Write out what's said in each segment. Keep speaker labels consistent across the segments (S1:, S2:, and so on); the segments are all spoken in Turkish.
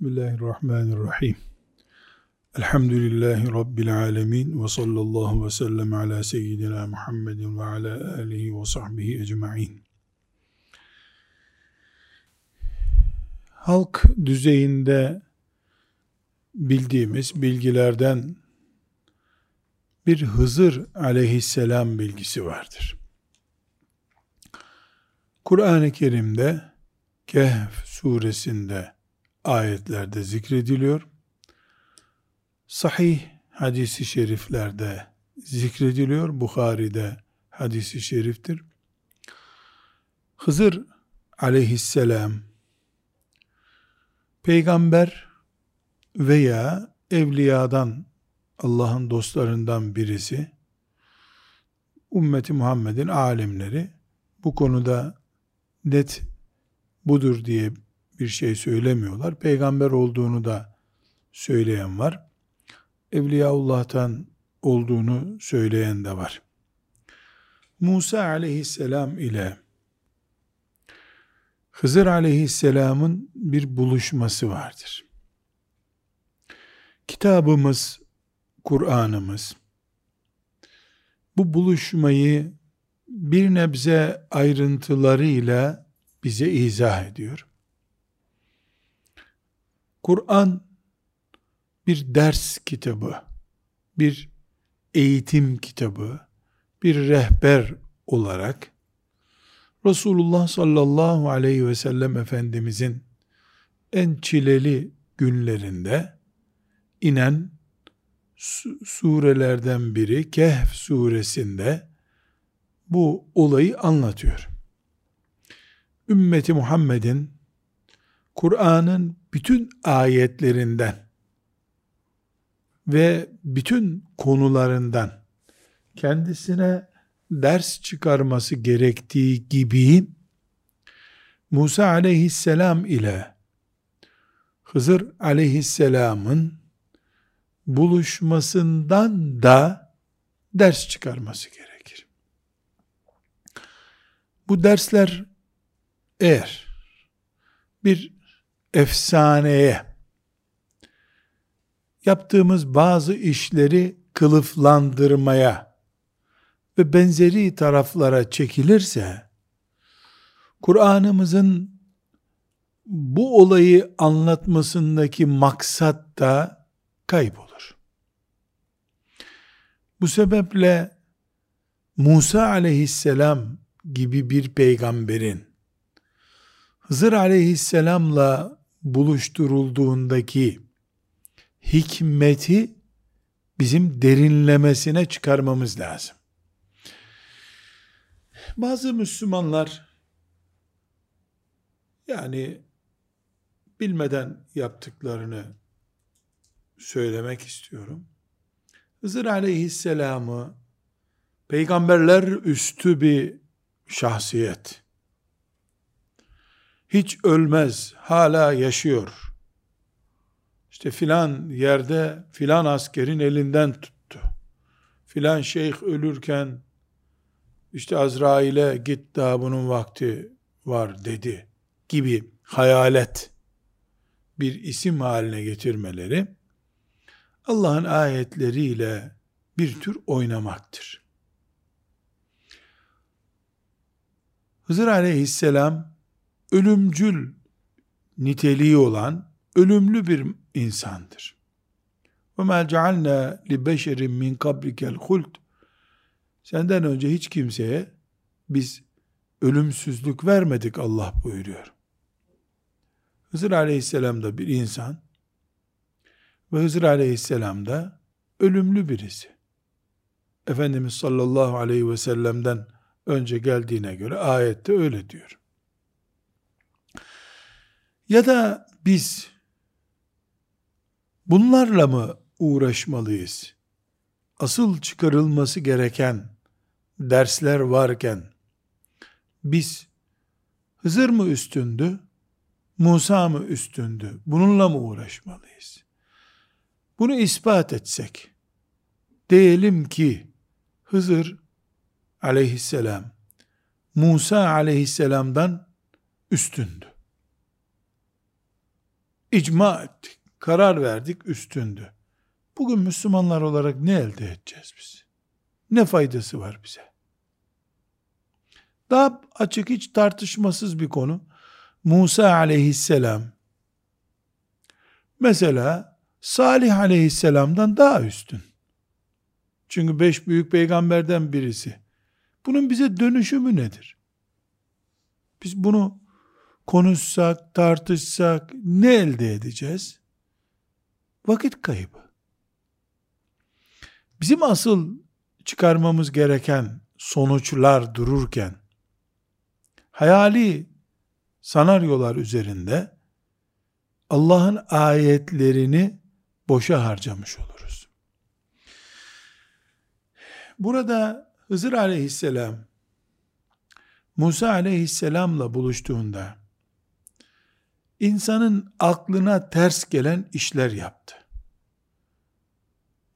S1: Bismillahirrahmanirrahim. Elhamdülillahi Rabbil alemin ve sallallahu ve sellem ala seyyidina Muhammedin ve ala alihi ve sahbihi ecma'in. Halk düzeyinde bildiğimiz bilgilerden bir Hızır aleyhisselam bilgisi vardır. Kur'an-ı Kerim'de Kehf suresinde ayetlerde zikrediliyor. Sahih hadisi şeriflerde zikrediliyor. Bukhari'de hadisi şeriftir. Hızır aleyhisselam peygamber veya evliyadan Allah'ın dostlarından birisi ümmeti Muhammed'in alimleri bu konuda net budur diye bir şey söylemiyorlar. Peygamber olduğunu da söyleyen var. Evliyaullah'tan olduğunu söyleyen de var. Musa aleyhisselam ile Hızır aleyhisselamın bir buluşması vardır. Kitabımız, Kur'an'ımız bu buluşmayı bir nebze ayrıntılarıyla bize izah ediyor. Kur'an bir ders kitabı, bir eğitim kitabı, bir rehber olarak Resulullah sallallahu aleyhi ve sellem Efendimizin en çileli günlerinde inen surelerden biri Kehf suresinde bu olayı anlatıyor. Ümmeti Muhammed'in Kur'an'ın bütün ayetlerinden ve bütün konularından kendisine ders çıkarması gerektiği gibi Musa aleyhisselam ile Hızır aleyhisselamın buluşmasından da ders çıkarması gerekir. Bu dersler eğer bir efsaneye yaptığımız bazı işleri kılıflandırmaya ve benzeri taraflara çekilirse Kur'an'ımızın bu olayı anlatmasındaki maksat da kaybolur. Bu sebeple Musa aleyhisselam gibi bir peygamberin Hızır aleyhisselamla buluşturulduğundaki hikmeti bizim derinlemesine çıkarmamız lazım. Bazı Müslümanlar yani bilmeden yaptıklarını söylemek istiyorum. Hızır aleyhisselamı peygamberler üstü bir şahsiyet hiç ölmez, hala yaşıyor. İşte filan yerde filan askerin elinden tuttu. Filan şeyh ölürken işte Azrail'e git daha bunun vakti var dedi gibi hayalet bir isim haline getirmeleri Allah'ın ayetleriyle bir tür oynamaktır. Hızır aleyhisselam ölümcül niteliği olan ölümlü bir insandır. Cealna li beşerin min kabrikel hult senden önce hiç kimseye biz ölümsüzlük vermedik Allah buyuruyor. Hızır aleyhisselam da bir insan ve Hızır aleyhisselam da ölümlü birisi. Efendimiz sallallahu aleyhi ve sellem'den önce geldiğine göre ayette öyle diyor. Ya da biz bunlarla mı uğraşmalıyız? Asıl çıkarılması gereken dersler varken biz Hızır mı üstündü, Musa mı üstündü? Bununla mı uğraşmalıyız? Bunu ispat etsek, diyelim ki Hızır aleyhisselam Musa aleyhisselamdan üstündü. İcma ettik, karar verdik, üstündü. Bugün Müslümanlar olarak ne elde edeceğiz biz? Ne faydası var bize? Daha açık hiç tartışmasız bir konu. Musa aleyhisselam mesela Salih aleyhisselamdan daha üstün. Çünkü beş büyük peygamberden birisi. Bunun bize dönüşümü nedir? Biz bunu konuşsak, tartışsak ne elde edeceğiz? Vakit kaybı. Bizim asıl çıkarmamız gereken sonuçlar dururken hayali sanaryolar üzerinde Allah'ın ayetlerini boşa harcamış oluruz. Burada Hızır aleyhisselam Musa aleyhisselamla buluştuğunda insanın aklına ters gelen işler yaptı.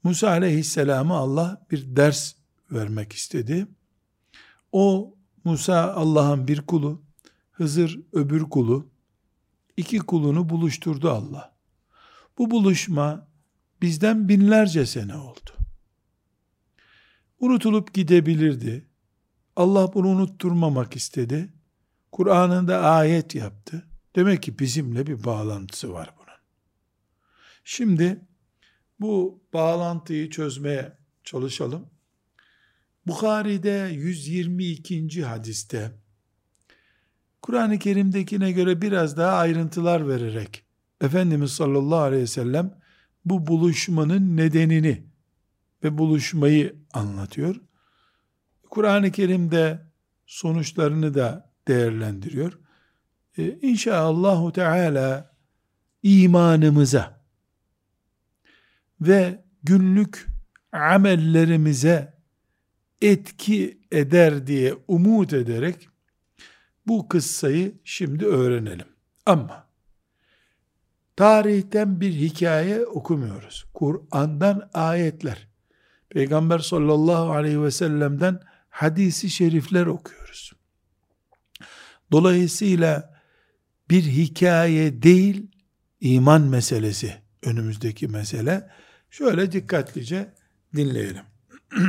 S1: Musa aleyhisselama Allah bir ders vermek istedi. O Musa Allah'ın bir kulu, Hızır öbür kulu, iki kulunu buluşturdu Allah. Bu buluşma bizden binlerce sene oldu. Unutulup gidebilirdi. Allah bunu unutturmamak istedi. Kur'an'ında ayet yaptı. Demek ki bizimle bir bağlantısı var bunun. Şimdi bu bağlantıyı çözmeye çalışalım. Bukhari'de 122. hadiste Kur'an-ı Kerim'dekine göre biraz daha ayrıntılar vererek Efendimiz sallallahu aleyhi ve sellem bu buluşmanın nedenini ve buluşmayı anlatıyor. Kur'an-ı Kerim'de sonuçlarını da değerlendiriyor. Ee, İnşaallahu Teala imanımıza ve günlük amellerimize etki eder diye umut ederek bu kıssayı şimdi öğrenelim. Ama tarihten bir hikaye okumuyoruz. Kur'an'dan ayetler, Peygamber sallallahu aleyhi ve sellem'den hadisi şerifler okuyoruz. Dolayısıyla bir hikaye değil, iman meselesi önümüzdeki mesele. Şöyle dikkatlice dinleyelim.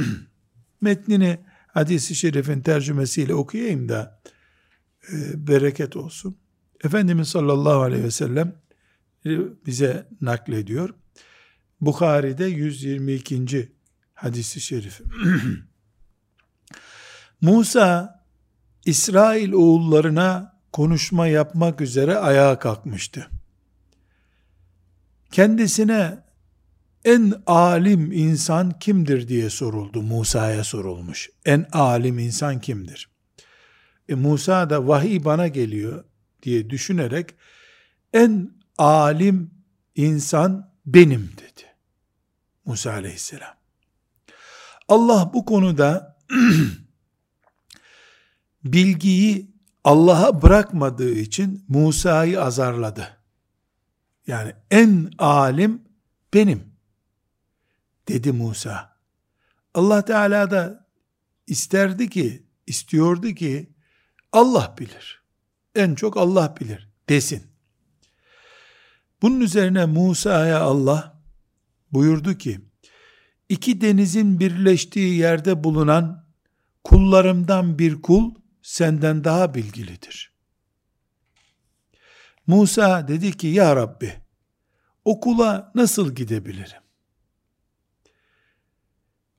S1: Metnini hadisi şerifin tercümesiyle okuyayım da e, bereket olsun. Efendimiz sallallahu aleyhi ve sellem bize naklediyor. Bukhari'de 122. hadisi şerif. Musa İsrail oğullarına konuşma yapmak üzere ayağa kalkmıştı. Kendisine en alim insan kimdir diye soruldu. Musa'ya sorulmuş. En alim insan kimdir? E Musa da vahiy bana geliyor diye düşünerek en alim insan benim dedi. Musa aleyhisselam. Allah bu konuda bilgiyi Allah'a bırakmadığı için Musa'yı azarladı. Yani en alim benim dedi Musa. Allah Teala da isterdi ki, istiyordu ki Allah bilir. En çok Allah bilir desin. Bunun üzerine Musa'ya Allah buyurdu ki, iki denizin birleştiği yerde bulunan kullarımdan bir kul senden daha bilgilidir. Musa dedi ki ya Rabbi o kula nasıl gidebilirim?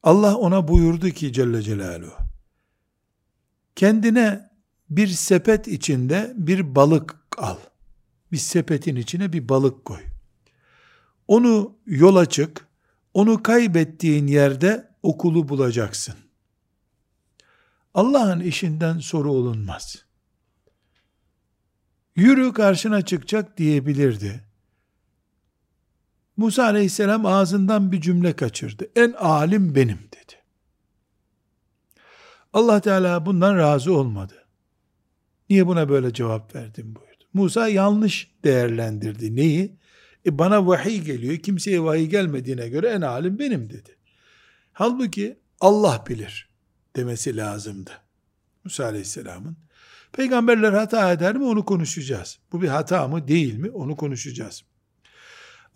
S1: Allah ona buyurdu ki Celle Celaluhu kendine bir sepet içinde bir balık al. Bir sepetin içine bir balık koy. Onu yola çık. Onu kaybettiğin yerde okulu bulacaksın. Allah'ın işinden soru olunmaz. Yürü karşına çıkacak diyebilirdi. Musa aleyhisselam ağzından bir cümle kaçırdı. En alim benim dedi. Allah Teala bundan razı olmadı. Niye buna böyle cevap verdin buyurdu. Musa yanlış değerlendirdi. Neyi? E bana vahiy geliyor. Kimseye vahiy gelmediğine göre en alim benim dedi. Halbuki Allah bilir demesi lazımdı. Musa Aleyhisselam'ın. Peygamberler hata eder mi onu konuşacağız. Bu bir hata mı değil mi onu konuşacağız.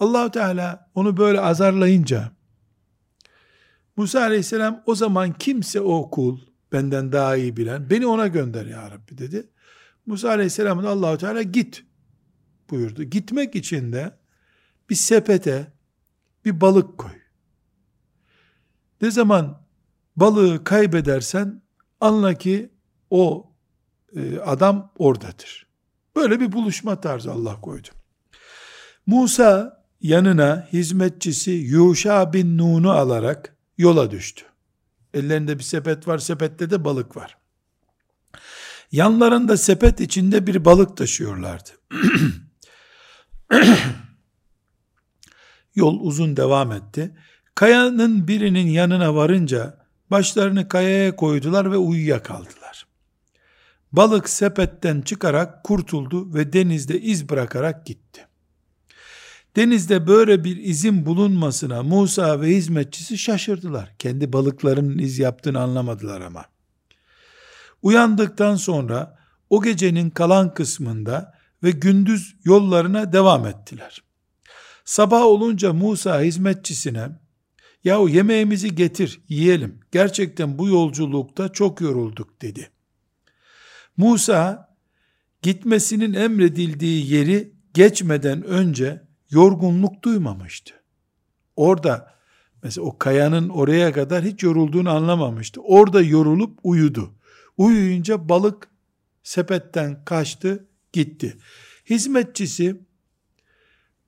S1: Allahu Teala onu böyle azarlayınca Musa aleyhisselam o zaman kimse o kul benden daha iyi bilen beni ona gönder ya Rabbi dedi. Musa aleyhisselam da Allahu Teala git buyurdu. Gitmek için de bir sepete bir balık koy. Ne zaman balığı kaybedersen anla ki o e, adam oradadır. Böyle bir buluşma tarzı Allah koydu. Musa yanına hizmetçisi Yuşa bin Nun'u alarak yola düştü. Ellerinde bir sepet var, sepette de balık var. Yanlarında sepet içinde bir balık taşıyorlardı. Yol uzun devam etti. Kayanın birinin yanına varınca başlarını kayaya koydular ve uyuyakaldılar. Balık sepetten çıkarak kurtuldu ve denizde iz bırakarak gitti. Denizde böyle bir izin bulunmasına Musa ve hizmetçisi şaşırdılar. Kendi balıklarının iz yaptığını anlamadılar ama. Uyandıktan sonra o gecenin kalan kısmında ve gündüz yollarına devam ettiler. Sabah olunca Musa hizmetçisine yahu yemeğimizi getir yiyelim gerçekten bu yolculukta çok yorulduk dedi. Musa gitmesinin emredildiği yeri geçmeden önce yorgunluk duymamıştı. Orada mesela o kayanın oraya kadar hiç yorulduğunu anlamamıştı. Orada yorulup uyudu. Uyuyunca balık sepetten kaçtı, gitti. Hizmetçisi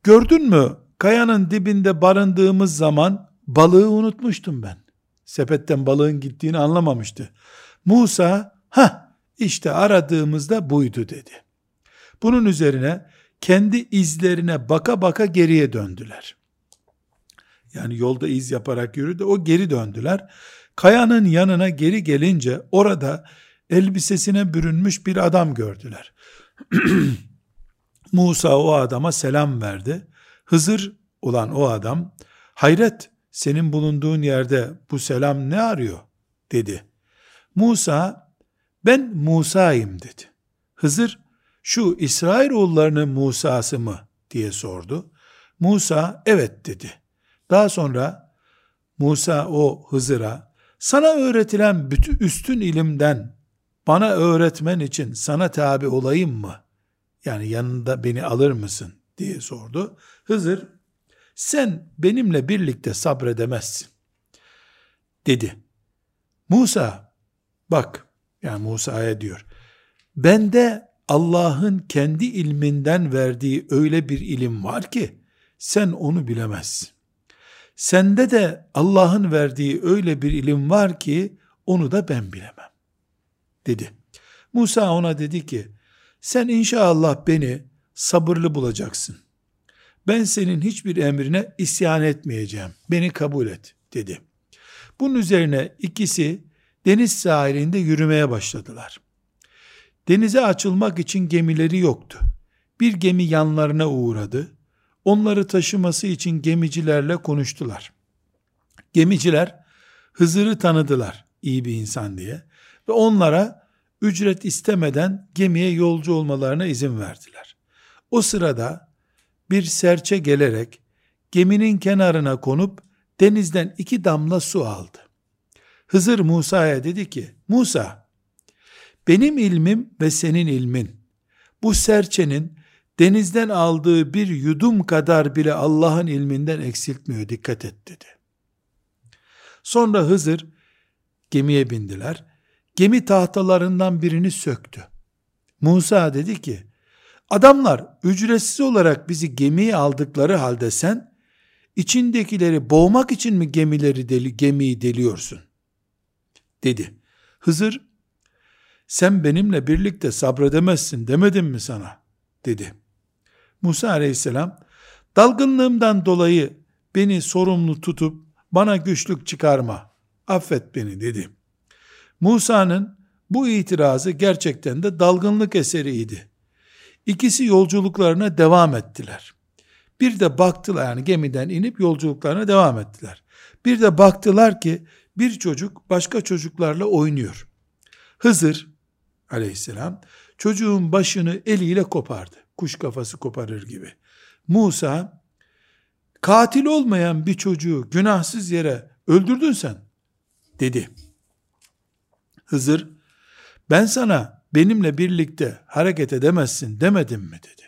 S1: gördün mü kayanın dibinde barındığımız zaman balığı unutmuştum ben. Sepetten balığın gittiğini anlamamıştı. Musa ha işte aradığımızda buydu dedi. Bunun üzerine kendi izlerine baka baka geriye döndüler. Yani yolda iz yaparak yürüdü. O geri döndüler. Kayanın yanına geri gelince orada elbisesine bürünmüş bir adam gördüler. Musa o adama selam verdi. Hızır olan o adam, hayret senin bulunduğun yerde bu selam ne arıyor? dedi. Musa, ben Musa'yım dedi. Hızır, şu İsrailoğullarının Musa'sı mı diye sordu. Musa, evet dedi. Daha sonra Musa o Hızır'a, sana öğretilen bütün üstün ilimden bana öğretmen için sana tabi olayım mı? Yani yanında beni alır mısın diye sordu. Hızır sen benimle birlikte sabredemezsin dedi. Musa bak yani Musa'ya diyor bende Allah'ın kendi ilminden verdiği öyle bir ilim var ki sen onu bilemezsin. Sende de Allah'ın verdiği öyle bir ilim var ki onu da ben bilemem dedi. Musa ona dedi ki sen inşallah beni sabırlı bulacaksın. Ben senin hiçbir emrine isyan etmeyeceğim. Beni kabul et dedi. Bunun üzerine ikisi deniz sahilinde yürümeye başladılar. Denize açılmak için gemileri yoktu. Bir gemi yanlarına uğradı. Onları taşıması için gemicilerle konuştular. Gemiciler Hızır'ı tanıdılar iyi bir insan diye ve onlara ücret istemeden gemiye yolcu olmalarına izin verdiler. O sırada bir serçe gelerek geminin kenarına konup denizden iki damla su aldı. Hızır Musa'ya dedi ki, Musa, benim ilmim ve senin ilmin, bu serçenin denizden aldığı bir yudum kadar bile Allah'ın ilminden eksiltmiyor, dikkat et dedi. Sonra Hızır gemiye bindiler gemi tahtalarından birini söktü. Musa dedi ki, adamlar ücretsiz olarak bizi gemiye aldıkları halde sen, içindekileri boğmak için mi gemileri deli, gemiyi deliyorsun? Dedi. Hızır, sen benimle birlikte sabredemezsin demedim mi sana? Dedi. Musa aleyhisselam, dalgınlığımdan dolayı beni sorumlu tutup bana güçlük çıkarma, affet beni dedi. Musa'nın bu itirazı gerçekten de dalgınlık eseriydi. İkisi yolculuklarına devam ettiler. Bir de baktılar yani gemiden inip yolculuklarına devam ettiler. Bir de baktılar ki bir çocuk başka çocuklarla oynuyor. Hızır aleyhisselam çocuğun başını eliyle kopardı. Kuş kafası koparır gibi. Musa katil olmayan bir çocuğu günahsız yere öldürdün sen dedi. Hızır ben sana benimle birlikte hareket edemezsin demedim mi dedi.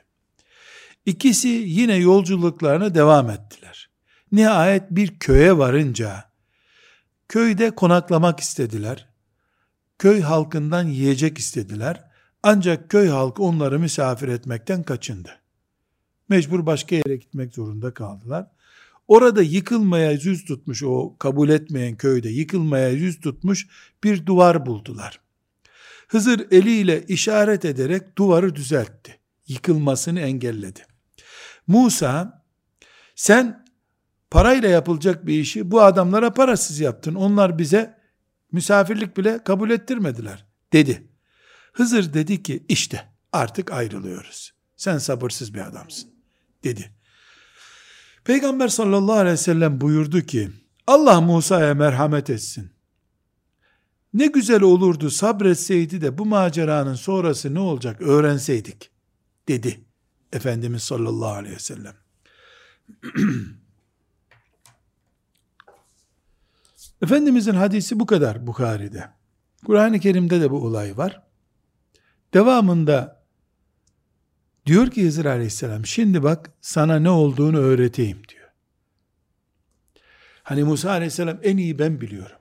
S1: İkisi yine yolculuklarına devam ettiler. Nihayet bir köye varınca köyde konaklamak istediler. Köy halkından yiyecek istediler. Ancak köy halkı onları misafir etmekten kaçındı. Mecbur başka yere gitmek zorunda kaldılar. Orada yıkılmaya yüz tutmuş o kabul etmeyen köyde yıkılmaya yüz tutmuş bir duvar buldular. Hızır eliyle işaret ederek duvarı düzeltti. Yıkılmasını engelledi. Musa sen parayla yapılacak bir işi bu adamlara parasız yaptın. Onlar bize misafirlik bile kabul ettirmediler dedi. Hızır dedi ki işte artık ayrılıyoruz. Sen sabırsız bir adamsın dedi. Peygamber sallallahu aleyhi ve sellem buyurdu ki Allah Musa'ya merhamet etsin. Ne güzel olurdu sabretseydi de bu maceranın sonrası ne olacak öğrenseydik dedi. Efendimiz sallallahu aleyhi ve sellem. Efendimizin hadisi bu kadar Bukhari'de. Kur'an-ı Kerim'de de bu olay var. Devamında diyor ki Hızır aleyhisselam şimdi bak sana ne olduğunu öğreteyim diyor. Hani Musa aleyhisselam en iyi ben biliyorum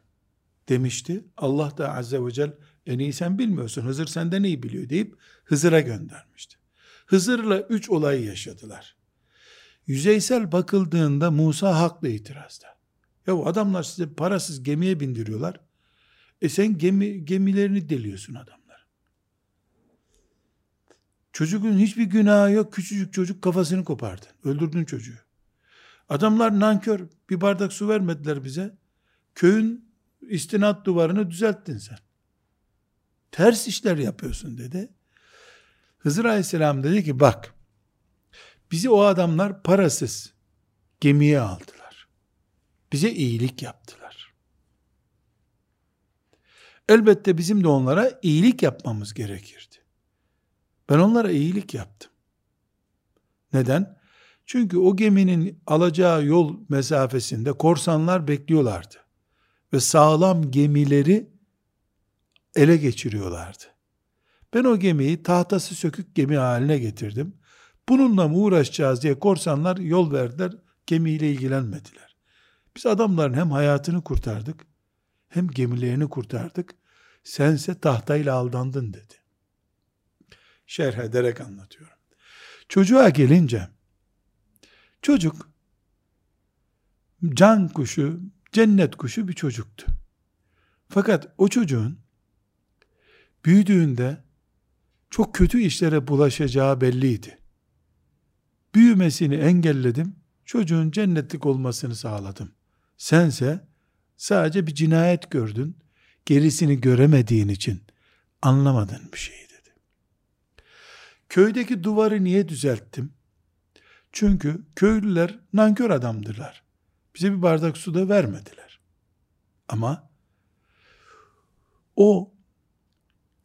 S1: demişti. Allah da azze ve cel en iyi sen bilmiyorsun Hızır senden iyi biliyor deyip Hızır'a göndermişti. Hızır'la üç olay yaşadılar. Yüzeysel bakıldığında Musa haklı itirazda. Ya adamlar size parasız gemiye bindiriyorlar. E sen gemi, gemilerini deliyorsun adamlar. Çocuğun hiçbir günahı yok. Küçücük çocuk kafasını kopardın. Öldürdün çocuğu. Adamlar nankör. Bir bardak su vermediler bize. Köyün istinat duvarını düzelttin sen. Ters işler yapıyorsun dedi. Hızır Aleyhisselam dedi ki bak bizi o adamlar parasız gemiye aldılar. Bize iyilik yaptılar. Elbette bizim de onlara iyilik yapmamız gerekirdi. Ben onlara iyilik yaptım. Neden? Çünkü o geminin alacağı yol mesafesinde korsanlar bekliyorlardı. Ve sağlam gemileri ele geçiriyorlardı. Ben o gemiyi tahtası sökük gemi haline getirdim. Bununla mı uğraşacağız diye korsanlar yol verdiler, gemiyle ilgilenmediler. Biz adamların hem hayatını kurtardık, hem gemilerini kurtardık. Sense tahtayla aldandın dedi. Şerh ederek anlatıyorum. Çocuğa gelince, çocuk, can kuşu, cennet kuşu bir çocuktu. Fakat o çocuğun büyüdüğünde çok kötü işlere bulaşacağı belliydi. Büyümesini engelledim, çocuğun cennetlik olmasını sağladım. Sense sadece bir cinayet gördün, gerisini göremediğin için anlamadın bir şey dedi. Köydeki duvarı niye düzelttim? Çünkü köylüler nankör adamdırlar. Bize bir bardak su da vermediler. Ama o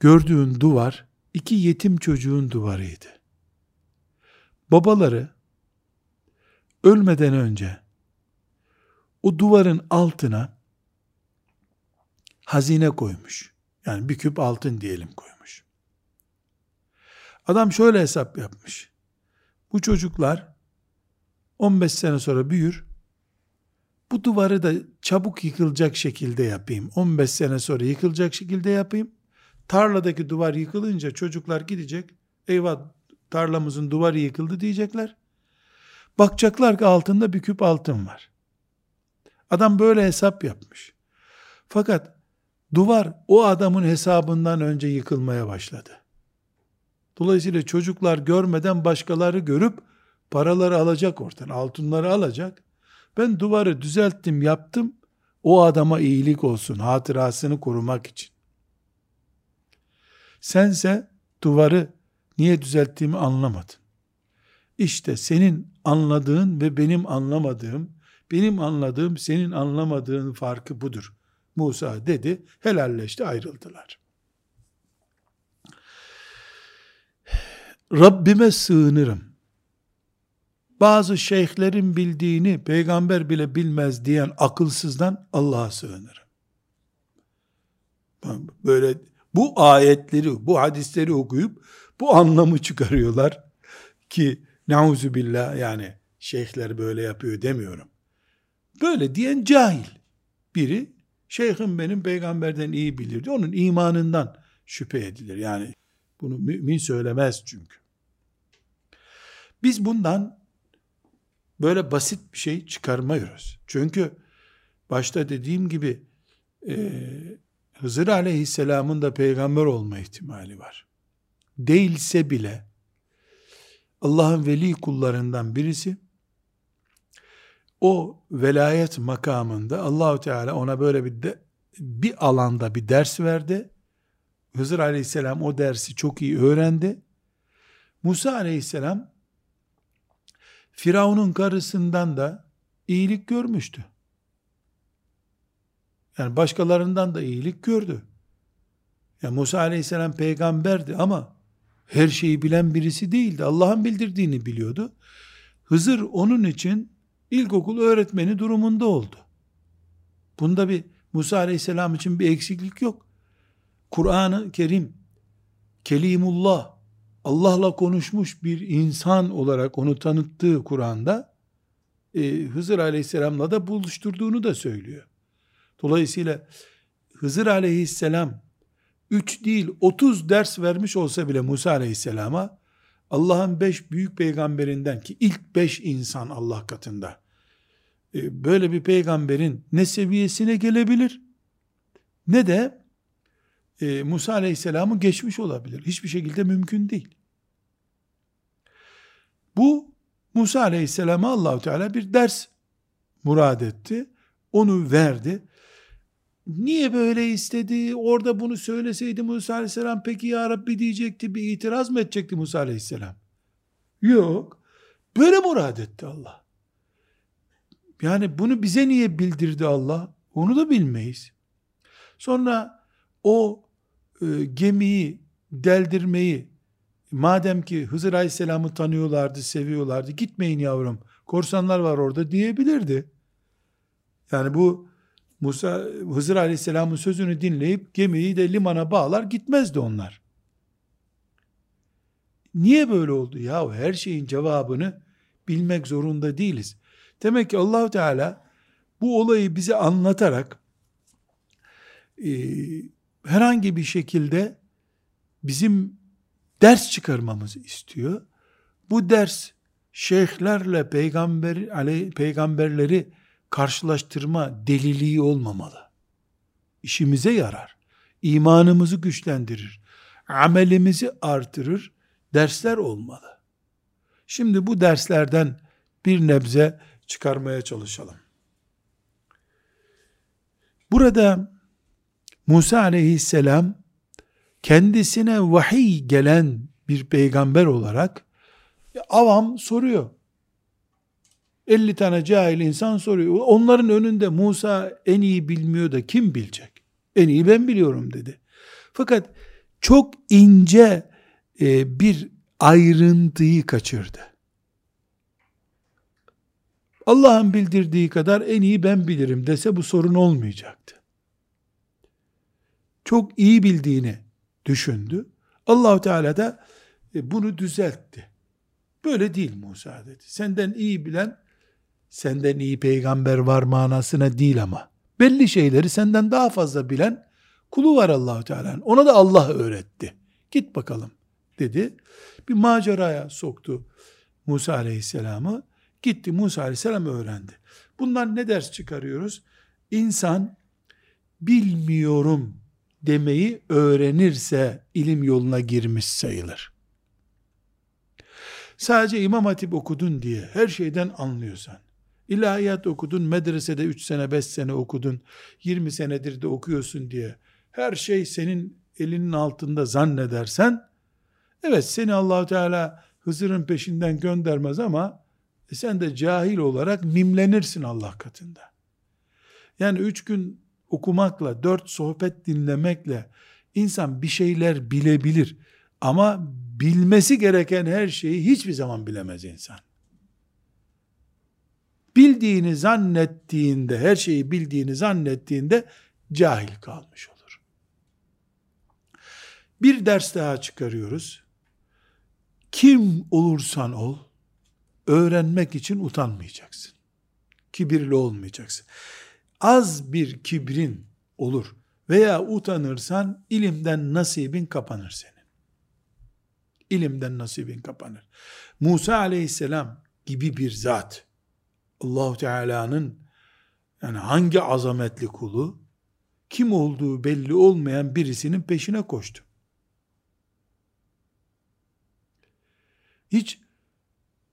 S1: gördüğün duvar iki yetim çocuğun duvarıydı. Babaları ölmeden önce o duvarın altına hazine koymuş. Yani bir küp altın diyelim koymuş. Adam şöyle hesap yapmış. Bu çocuklar 15 sene sonra büyür. Bu duvarı da çabuk yıkılacak şekilde yapayım. 15 sene sonra yıkılacak şekilde yapayım. Tarladaki duvar yıkılınca çocuklar gidecek. Eyvah tarlamızın duvarı yıkıldı diyecekler. Bakacaklar ki altında bir küp altın var. Adam böyle hesap yapmış. Fakat duvar o adamın hesabından önce yıkılmaya başladı. Dolayısıyla çocuklar görmeden başkaları görüp paraları alacak ortadan, altınları alacak. Ben duvarı düzelttim, yaptım. O adama iyilik olsun, hatırasını korumak için. Sense duvarı niye düzelttiğimi anlamadın. İşte senin anladığın ve benim anlamadığım, benim anladığım senin anlamadığın farkı budur. Musa dedi, helalleşti ayrıldılar. Rabbime sığınırım. Bazı şeyhlerin bildiğini peygamber bile bilmez diyen akılsızdan Allah'a sığınırım. Böyle bu ayetleri, bu hadisleri okuyup bu anlamı çıkarıyorlar ki nauzu billah yani şeyhler böyle yapıyor demiyorum. Böyle diyen cahil biri şeyhim benim peygamberden iyi bilirdi. Onun imanından şüphe edilir. Yani bunu mümin söylemez çünkü. Biz bundan böyle basit bir şey çıkarmıyoruz. Çünkü başta dediğim gibi e, Hızır aleyhisselamın da peygamber olma ihtimali var. Değilse bile Allah'ın veli kullarından birisi o velayet makamında Allahu Teala ona böyle bir de, bir alanda bir ders verdi. Hızır Aleyhisselam o dersi çok iyi öğrendi. Musa Aleyhisselam Firavun'un karısından da iyilik görmüştü. Yani başkalarından da iyilik gördü. Yani Musa aleyhisselam peygamberdi ama her şeyi bilen birisi değildi. Allah'ın bildirdiğini biliyordu. Hızır onun için ilkokul öğretmeni durumunda oldu. Bunda bir Musa aleyhisselam için bir eksiklik yok. Kur'an-ı Kerim, Kelimullah, Allah'la konuşmuş bir insan olarak onu tanıttığı Kur'an'da e, Hızır aleyhisselamla da buluşturduğunu da söylüyor. Dolayısıyla Hızır aleyhisselam 3 değil 30 ders vermiş olsa bile Musa aleyhisselama Allah'ın 5 büyük peygamberinden ki ilk 5 insan Allah katında e, böyle bir peygamberin ne seviyesine gelebilir ne de e, Musa aleyhisselamı geçmiş olabilir. Hiçbir şekilde mümkün değil. Bu Musa aleyhisselama Allahu Teala bir ders murad etti. Onu verdi. Niye böyle istedi? Orada bunu söyleseydi Musa aleyhisselam peki ya Rabbi diyecekti. Bir itiraz mı edecekti Musa aleyhisselam? Yok. Böyle murad etti Allah. Yani bunu bize niye bildirdi Allah? Onu da bilmeyiz. Sonra o e, gemiyi deldirmeyi madem ki Hızır Aleyhisselam'ı tanıyorlardı, seviyorlardı, gitmeyin yavrum, korsanlar var orada diyebilirdi. Yani bu Musa Hızır Aleyhisselam'ın sözünü dinleyip gemiyi de limana bağlar gitmezdi onlar. Niye böyle oldu? Ya her şeyin cevabını bilmek zorunda değiliz. Demek ki Allahu Teala bu olayı bize anlatarak e, herhangi bir şekilde bizim ders çıkarmamızı istiyor. Bu ders şeyhlerle peygamber, peygamberleri karşılaştırma deliliği olmamalı. İşimize yarar. İmanımızı güçlendirir. Amelimizi artırır. Dersler olmalı. Şimdi bu derslerden bir nebze çıkarmaya çalışalım. Burada Musa aleyhisselam kendisine vahiy gelen bir peygamber olarak avam soruyor. 50 tane cahil insan soruyor. Onların önünde Musa en iyi bilmiyor da kim bilecek? En iyi ben biliyorum dedi. Fakat çok ince e, bir ayrıntıyı kaçırdı. Allah'ın bildirdiği kadar en iyi ben bilirim dese bu sorun olmayacaktı. Çok iyi bildiğini düşündü. Allahu Teala da e, bunu düzeltti. Böyle değil Musa dedi. Senden iyi bilen senden iyi peygamber var manasına değil ama belli şeyleri senden daha fazla bilen kulu var Allahu Teala'nın. Ona da Allah öğretti. Git bakalım dedi. Bir maceraya soktu Musa Aleyhisselam'ı. Gitti Musa Aleyhisselam öğrendi. Bundan ne ders çıkarıyoruz? İnsan bilmiyorum demeyi öğrenirse ilim yoluna girmiş sayılır. Sadece İmam Hatip okudun diye her şeyden anlıyorsan, ilahiyat okudun, medresede 3 sene 5 sene okudun, 20 senedir de okuyorsun diye her şey senin elinin altında zannedersen, evet seni allah Teala Hızır'ın peşinden göndermez ama sen de cahil olarak mimlenirsin Allah katında. Yani üç gün okumakla, dört sohbet dinlemekle insan bir şeyler bilebilir. Ama bilmesi gereken her şeyi hiçbir zaman bilemez insan. bildiğini zannettiğinde, her şeyi bildiğini zannettiğinde cahil kalmış olur. Bir ders daha çıkarıyoruz. Kim olursan ol, öğrenmek için utanmayacaksın. Kibirli olmayacaksın. Az bir kibrin olur veya utanırsan ilimden nasibin kapanır senin. İlimden nasibin kapanır. Musa aleyhisselam gibi bir zat Allahu Teala'nın yani hangi azametli kulu kim olduğu belli olmayan birisinin peşine koştu. Hiç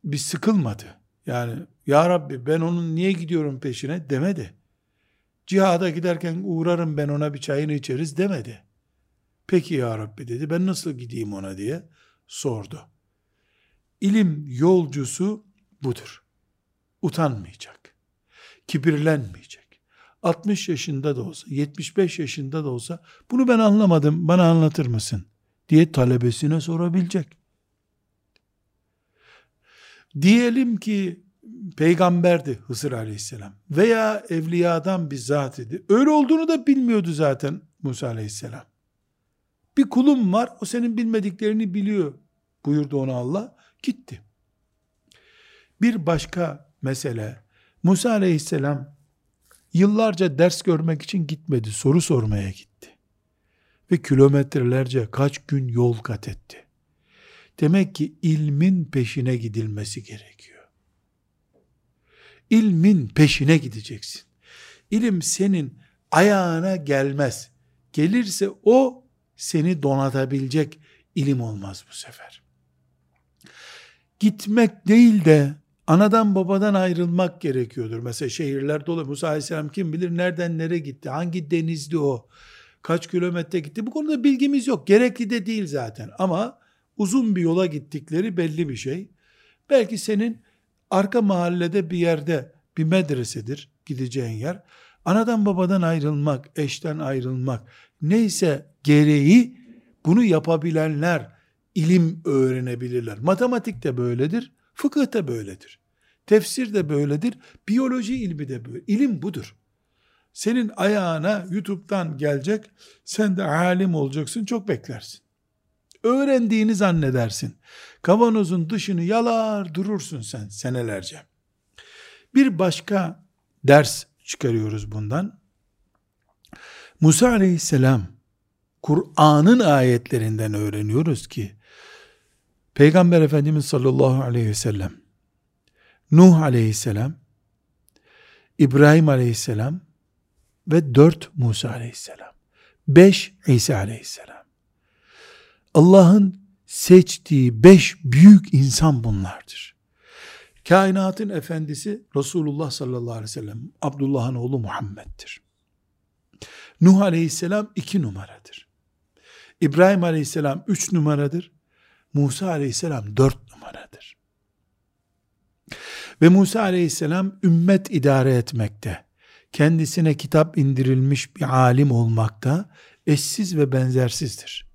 S1: bir sıkılmadı. Yani ya Rabbi ben onun niye gidiyorum peşine demedi. Cihada giderken uğrarım ben ona bir çayını içeriz demedi. Peki ya Rabbi dedi ben nasıl gideyim ona diye sordu. İlim yolcusu budur. Utanmayacak. Kibirlenmeyecek. 60 yaşında da olsa, 75 yaşında da olsa bunu ben anlamadım bana anlatır mısın diye talebesine sorabilecek. Diyelim ki peygamberdi Hızır aleyhisselam veya evliyadan bir zat idi. Öyle olduğunu da bilmiyordu zaten Musa aleyhisselam. Bir kulum var o senin bilmediklerini biliyor buyurdu ona Allah gitti. Bir başka mesele Musa aleyhisselam yıllarca ders görmek için gitmedi soru sormaya gitti. Ve kilometrelerce kaç gün yol kat etti. Demek ki ilmin peşine gidilmesi gerekiyor. İlmin peşine gideceksin. İlim senin ayağına gelmez. Gelirse o seni donatabilecek ilim olmaz bu sefer. Gitmek değil de anadan babadan ayrılmak gerekiyordur. Mesela şehirler dolu. Musa Aleyhisselam kim bilir nereden nereye gitti? Hangi denizdi o? Kaç kilometre gitti? Bu konuda bilgimiz yok. Gerekli de değil zaten. Ama uzun bir yola gittikleri belli bir şey. Belki senin arka mahallede bir yerde bir medresedir gideceğin yer. Anadan babadan ayrılmak, eşten ayrılmak neyse gereği bunu yapabilenler ilim öğrenebilirler. Matematik de böyledir, fıkıh da böyledir. Tefsir de böyledir, biyoloji ilmi de böyle. İlim budur. Senin ayağına YouTube'dan gelecek, sen de alim olacaksın, çok beklersin öğrendiğini zannedersin. Kavanozun dışını yalar durursun sen senelerce. Bir başka ders çıkarıyoruz bundan. Musa aleyhisselam Kur'an'ın ayetlerinden öğreniyoruz ki Peygamber Efendimiz sallallahu aleyhi ve sellem Nuh aleyhisselam İbrahim aleyhisselam ve dört Musa aleyhisselam beş İsa aleyhisselam Allah'ın seçtiği beş büyük insan bunlardır. Kainatın efendisi Resulullah sallallahu aleyhi ve sellem, Abdullah'ın oğlu Muhammed'dir. Nuh aleyhisselam iki numaradır. İbrahim aleyhisselam üç numaradır. Musa aleyhisselam dört numaradır. Ve Musa aleyhisselam ümmet idare etmekte, kendisine kitap indirilmiş bir alim olmakta eşsiz ve benzersizdir.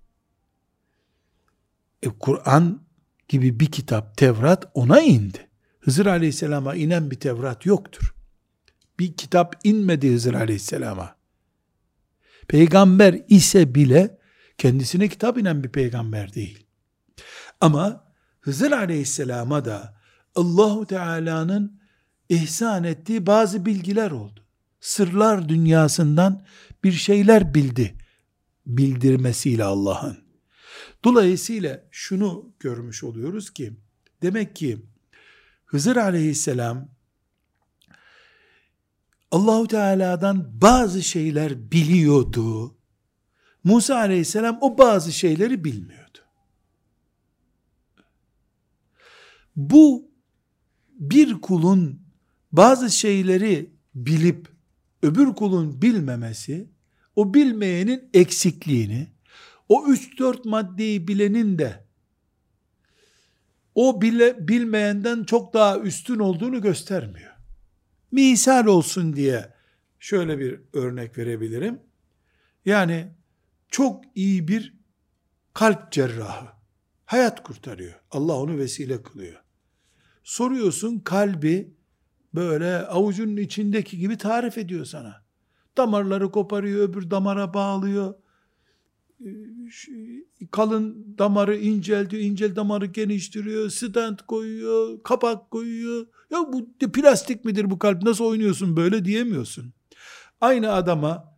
S1: E, Kur'an gibi bir kitap Tevrat ona indi. Hızır Aleyhisselam'a inen bir Tevrat yoktur. Bir kitap inmedi Hızır Aleyhisselam'a. Peygamber ise bile kendisine kitap inen bir peygamber değil. Ama Hızır Aleyhisselam'a da Allahu Teala'nın ihsan ettiği bazı bilgiler oldu. Sırlar dünyasından bir şeyler bildi bildirmesiyle Allah'ın. Dolayısıyla şunu görmüş oluyoruz ki demek ki Hızır aleyhisselam Allahu Teala'dan bazı şeyler biliyordu. Musa aleyhisselam o bazı şeyleri bilmiyordu. Bu bir kulun bazı şeyleri bilip öbür kulun bilmemesi o bilmeyenin eksikliğini o 3-4 maddeyi bilenin de o bile, bilmeyenden çok daha üstün olduğunu göstermiyor. Misal olsun diye şöyle bir örnek verebilirim. Yani çok iyi bir kalp cerrahı hayat kurtarıyor. Allah onu vesile kılıyor. Soruyorsun kalbi böyle avucunun içindeki gibi tarif ediyor sana. Damarları koparıyor, öbür damara bağlıyor. Kalın damarı inceltiyor, incel damarı geniştiriyor, stent koyuyor, kapak koyuyor. Ya bu plastik midir bu kalp nasıl oynuyorsun böyle diyemiyorsun. Aynı adama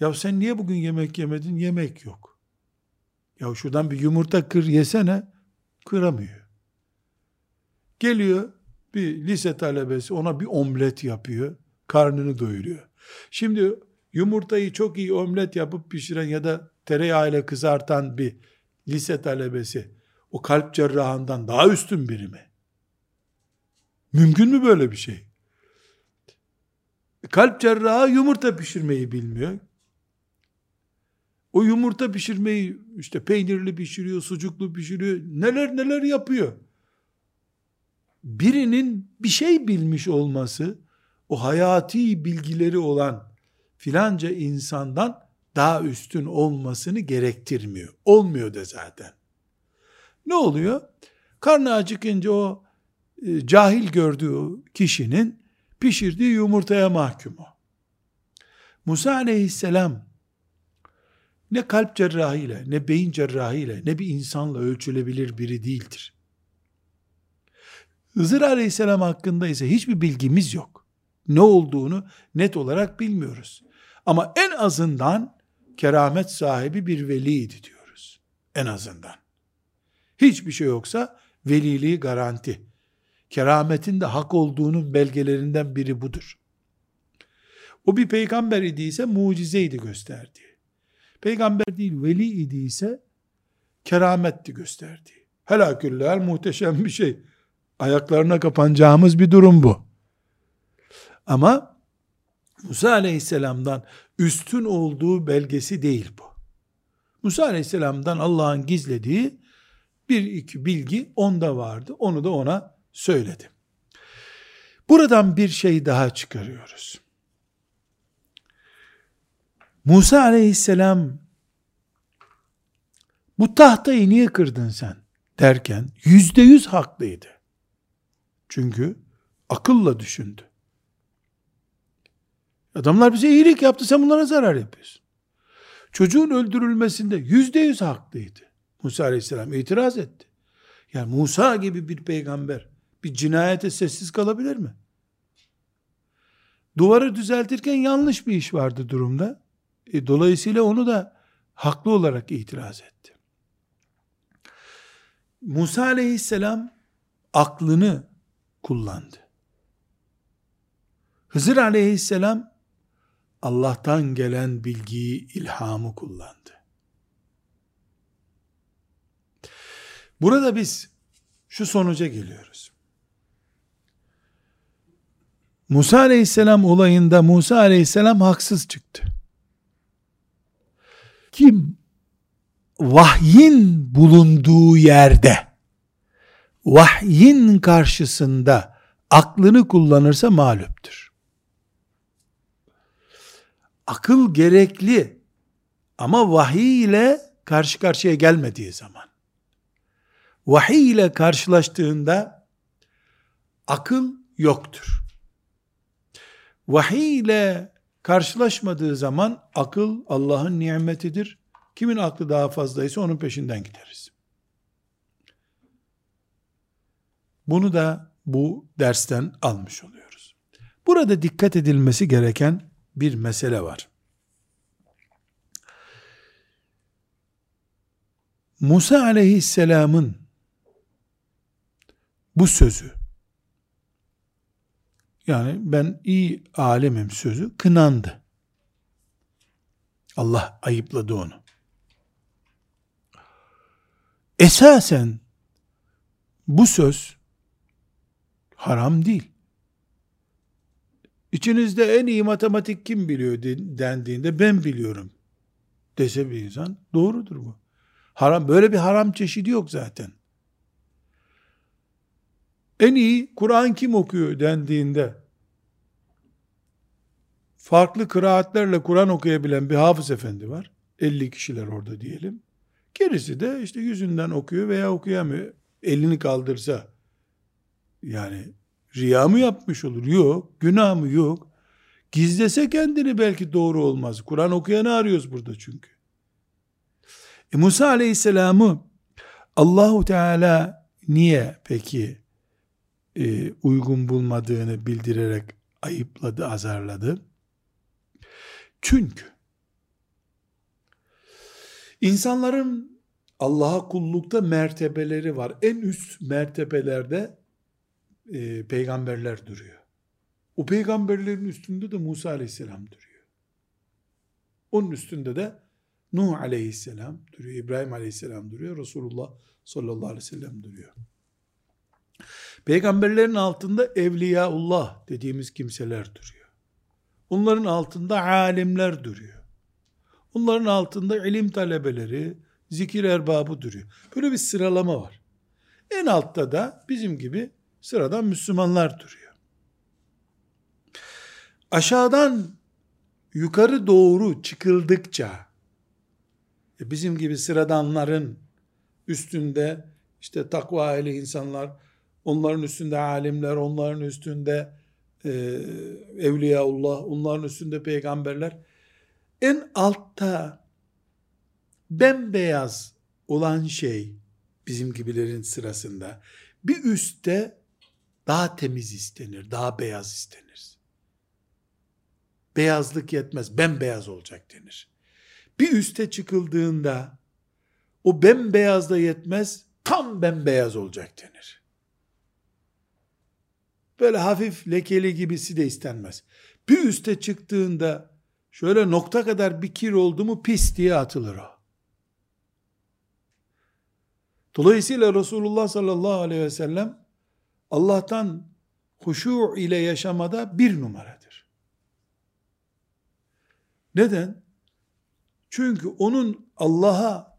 S1: ya sen niye bugün yemek yemedin? Yemek yok. Ya şuradan bir yumurta kır yesene. Kıramıyor. Geliyor bir lise talebesi ona bir omlet yapıyor. Karnını doyuruyor. Şimdi yumurtayı çok iyi omlet yapıp pişiren ya da tereyağıyla kızartan bir lise talebesi o kalp cerrahından daha üstün biri mi? Mümkün mü böyle bir şey? Kalp cerrahı yumurta pişirmeyi bilmiyor. O yumurta pişirmeyi işte peynirli pişiriyor, sucuklu pişiriyor, neler neler yapıyor. Birinin bir şey bilmiş olması, o hayati bilgileri olan filanca insandan daha üstün olmasını gerektirmiyor. Olmuyor da zaten. Ne oluyor? Karnı acıkınca o e, cahil gördüğü kişinin pişirdiği yumurtaya mahkum o. Musa aleyhisselam ne kalp cerrahıyla, ne beyin cerrahıyla, ne bir insanla ölçülebilir biri değildir. Hızır aleyhisselam hakkında ise hiçbir bilgimiz yok. Ne olduğunu net olarak bilmiyoruz. Ama en azından keramet sahibi bir veliydi diyoruz. En azından. Hiçbir şey yoksa veliliği garanti. Kerametin de hak olduğunun belgelerinden biri budur. O bir peygamber idiyse mucizeydi gösterdi. Peygamber değil veli idiyse kerametti gösterdi. Helaküller muhteşem bir şey. Ayaklarına kapanacağımız bir durum bu. Ama Musa aleyhisselamdan üstün olduğu belgesi değil bu. Musa aleyhisselamdan Allah'ın gizlediği bir iki bilgi onda vardı. Onu da ona söyledi. Buradan bir şey daha çıkarıyoruz. Musa aleyhisselam bu tahtayı niye kırdın sen derken yüzde yüz haklıydı. Çünkü akılla düşündü. Adamlar bize iyilik yaptı sen bunlara zarar yapıyorsun. Çocuğun öldürülmesinde yüzde yüz haklıydı. Musa aleyhisselam itiraz etti. Yani Musa gibi bir peygamber bir cinayete sessiz kalabilir mi? Duvarı düzeltirken yanlış bir iş vardı durumda. E, dolayısıyla onu da haklı olarak itiraz etti. Musa aleyhisselam aklını kullandı. Hızır aleyhisselam Allah'tan gelen bilgiyi, ilhamı kullandı. Burada biz şu sonuca geliyoruz. Musa aleyhisselam olayında Musa aleyhisselam haksız çıktı. Kim vahyin bulunduğu yerde vahyin karşısında aklını kullanırsa mağluptur. Akıl gerekli ama vahiy ile karşı karşıya gelmediği zaman vahiy ile karşılaştığında akıl yoktur. Vahiy ile karşılaşmadığı zaman akıl Allah'ın nimetidir. Kimin aklı daha fazlaysa onun peşinden gideriz. Bunu da bu dersten almış oluyoruz. Burada dikkat edilmesi gereken bir mesele var. Musa aleyhisselamın bu sözü yani ben iyi alemim sözü kınandı. Allah ayıpladı onu. Esasen bu söz haram değil. İçinizde en iyi matematik kim biliyor dendiğinde ben biliyorum dese bir insan doğrudur bu. Haram böyle bir haram çeşidi yok zaten. En iyi Kur'an kim okuyor dendiğinde farklı kıraatlerle Kur'an okuyabilen bir hafız efendi var. 50 kişiler orada diyelim. Gerisi de işte yüzünden okuyor veya okuyamıyor. Elini kaldırsa yani Riya mı yapmış olur? Yok. Günah mı? Yok. Gizlese kendini belki doğru olmaz. Kur'an okuyanı arıyoruz burada çünkü. E Musa Aleyhisselam'ı Allahu Teala niye peki e, uygun bulmadığını bildirerek ayıpladı, azarladı? Çünkü insanların Allah'a kullukta mertebeleri var. En üst mertebelerde e, peygamberler duruyor. O peygamberlerin üstünde de Musa aleyhisselam duruyor. Onun üstünde de Nuh aleyhisselam duruyor, İbrahim aleyhisselam duruyor, Resulullah sallallahu aleyhi ve sellem duruyor. Peygamberlerin altında Evliyaullah dediğimiz kimseler duruyor. Onların altında alimler duruyor. Onların altında ilim talebeleri, zikir erbabı duruyor. Böyle bir sıralama var. En altta da bizim gibi sıradan Müslümanlar duruyor. Aşağıdan yukarı doğru çıkıldıkça e, bizim gibi sıradanların üstünde işte takva ehli insanlar, onların üstünde alimler, onların üstünde e, evliyaullah, onların üstünde peygamberler. En altta bembeyaz olan şey bizim gibilerin sırasında bir üstte daha temiz istenir, daha beyaz istenir. Beyazlık yetmez, bembeyaz olacak denir. Bir üste çıkıldığında o bembeyaz da yetmez, tam bembeyaz olacak denir. Böyle hafif lekeli gibisi de istenmez. Bir üste çıktığında şöyle nokta kadar bir kir oldu mu pis diye atılır o. Dolayısıyla Resulullah sallallahu aleyhi ve sellem Allah'tan huşu ile yaşamada bir numaradır. Neden? Çünkü onun Allah'a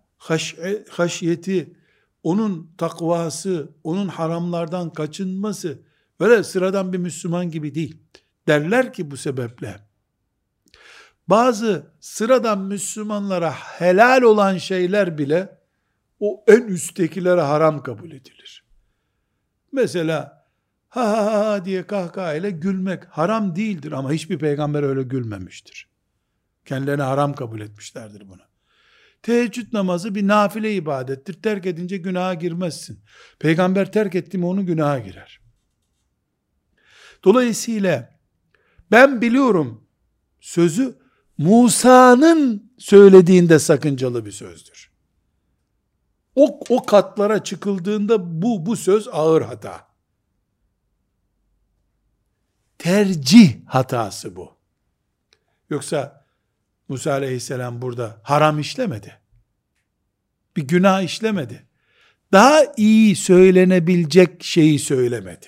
S1: haşyeti, onun takvası, onun haramlardan kaçınması böyle sıradan bir Müslüman gibi değil. Derler ki bu sebeple bazı sıradan Müslümanlara helal olan şeyler bile o en üsttekilere haram kabul edilir. Mesela ha ha ha diye kahkaha gülmek haram değildir ama hiçbir peygamber öyle gülmemiştir. Kendilerine haram kabul etmişlerdir bunu. Teheccüd namazı bir nafile ibadettir. Terk edince günaha girmezsin. Peygamber terk etti mi onu günaha girer. Dolayısıyla ben biliyorum sözü Musa'nın söylediğinde sakıncalı bir sözdür. O, o katlara çıkıldığında bu, bu söz ağır hata. Tercih hatası bu. Yoksa Musa aleyhisselam burada haram işlemedi. Bir günah işlemedi. Daha iyi söylenebilecek şeyi söylemedi.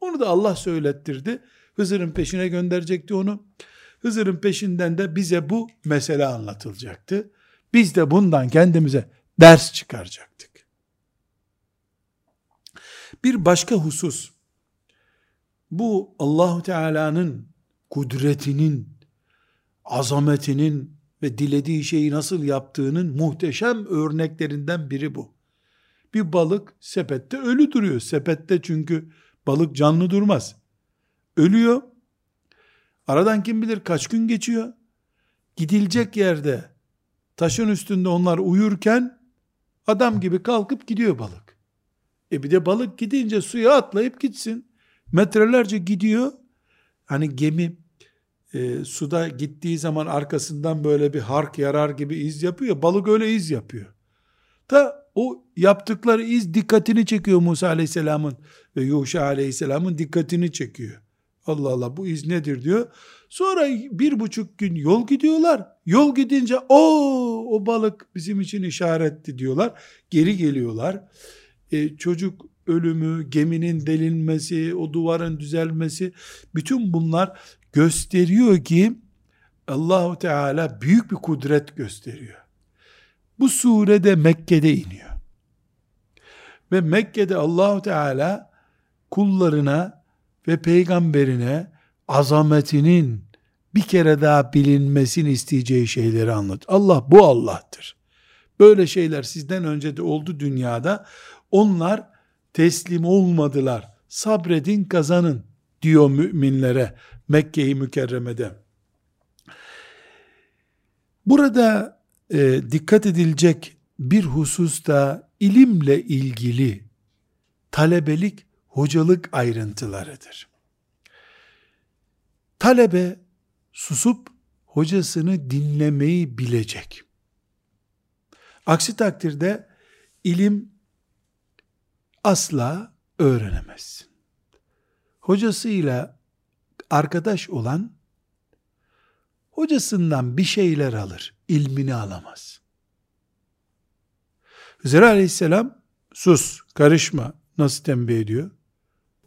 S1: Onu da Allah söylettirdi. Hızır'ın peşine gönderecekti onu. Hızır'ın peşinden de bize bu mesele anlatılacaktı. Biz de bundan kendimize ders çıkaracaktık. Bir başka husus, bu Allahu Teala'nın kudretinin, azametinin ve dilediği şeyi nasıl yaptığının muhteşem örneklerinden biri bu. Bir balık sepette ölü duruyor. Sepette çünkü balık canlı durmaz. Ölüyor. Aradan kim bilir kaç gün geçiyor. Gidilecek yerde taşın üstünde onlar uyurken Adam gibi kalkıp gidiyor balık. E bir de balık gidince suya atlayıp gitsin. Metrelerce gidiyor. Hani gemi e, suda gittiği zaman arkasından böyle bir hark yarar gibi iz yapıyor. Balık öyle iz yapıyor. Ta o yaptıkları iz dikkatini çekiyor Musa aleyhisselamın ve Yuşa aleyhisselamın dikkatini çekiyor. Allah Allah bu iz nedir diyor. Sonra bir buçuk gün yol gidiyorlar. Yol gidince o o balık bizim için işaretti diyorlar. Geri geliyorlar. E, çocuk ölümü, geminin delinmesi, o duvarın düzelmesi bütün bunlar gösteriyor ki Allahu Teala büyük bir kudret gösteriyor. Bu surede Mekke'de iniyor. Ve Mekke'de Allahu Teala kullarına ve peygamberine azametinin bir kere daha bilinmesini isteyeceği şeyleri anlat. Allah bu Allah'tır. Böyle şeyler sizden önce de oldu dünyada. Onlar teslim olmadılar. sabredin kazanın diyor müminlere Mekke-i Mükerreme'de. Burada e, dikkat edilecek bir husus da ilimle ilgili talebelik, hocalık ayrıntılarıdır. Talebe susup hocasını dinlemeyi bilecek. Aksi takdirde ilim asla öğrenemezsin. Hocasıyla arkadaş olan hocasından bir şeyler alır, ilmini alamaz. Hızır aleyhisselam sus, karışma nasıl tembih ediyor?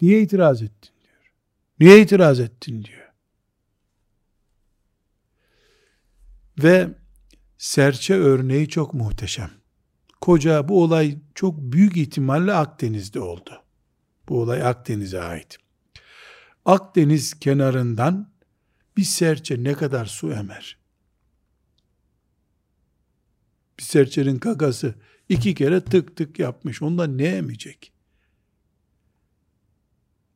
S1: Niye itiraz ettin diyor. Niye itiraz ettin diyor. Ve serçe örneği çok muhteşem. Koca bu olay çok büyük ihtimalle Akdeniz'de oldu. Bu olay Akdeniz'e ait. Akdeniz kenarından bir serçe ne kadar su emer? Bir serçenin kakası iki kere tık tık yapmış. Ondan ne emecek?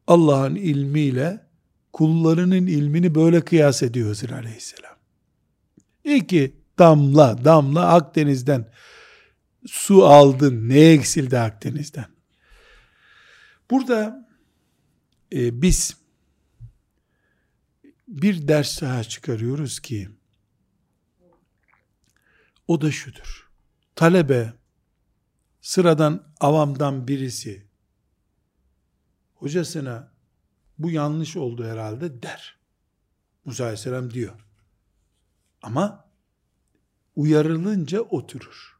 S1: Allah'ın ilmiyle kullarının ilmini böyle kıyas ediyor Hızır Aleyhisselam. İki damla damla Akdeniz'den su aldın. Ne eksildi Akdeniz'den? Burada e, biz bir ders daha çıkarıyoruz ki o da şudur. Talebe sıradan avamdan birisi hocasına bu yanlış oldu herhalde der. Musa Aleyhisselam diyor. Ama uyarılınca oturur.